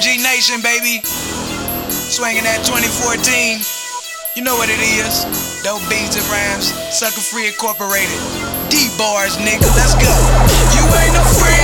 G Nation, baby. Swinging at 2014. You know what it is. Dope beats and rhymes. Sucker Free Incorporated. D bars, nigga. Let's go. You ain't no.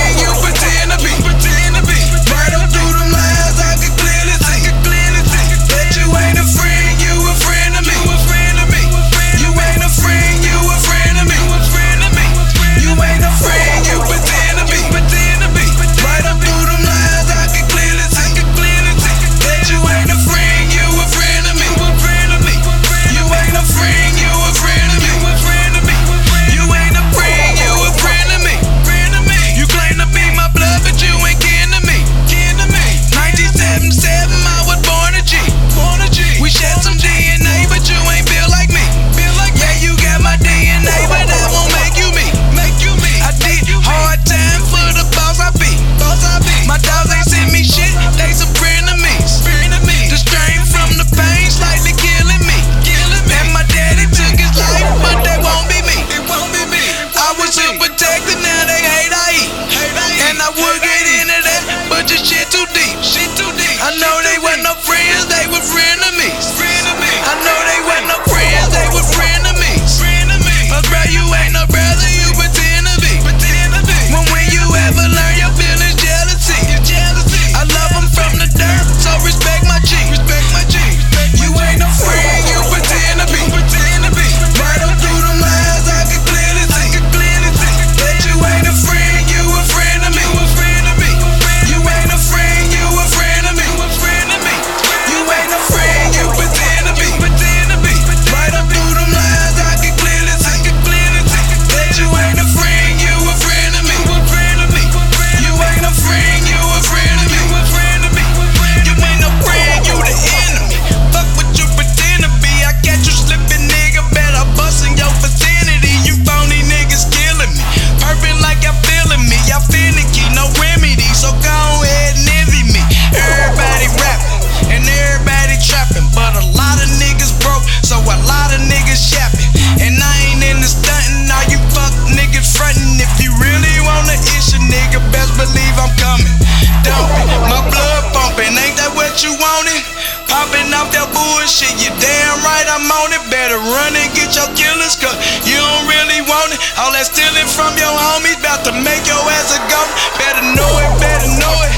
that bullshit. You damn right I'm on it. Better run and get your killers cut. You don't really want it. All that stealing from your homies about to make your ass a goat. Better know it, better know it.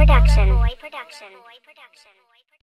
Production.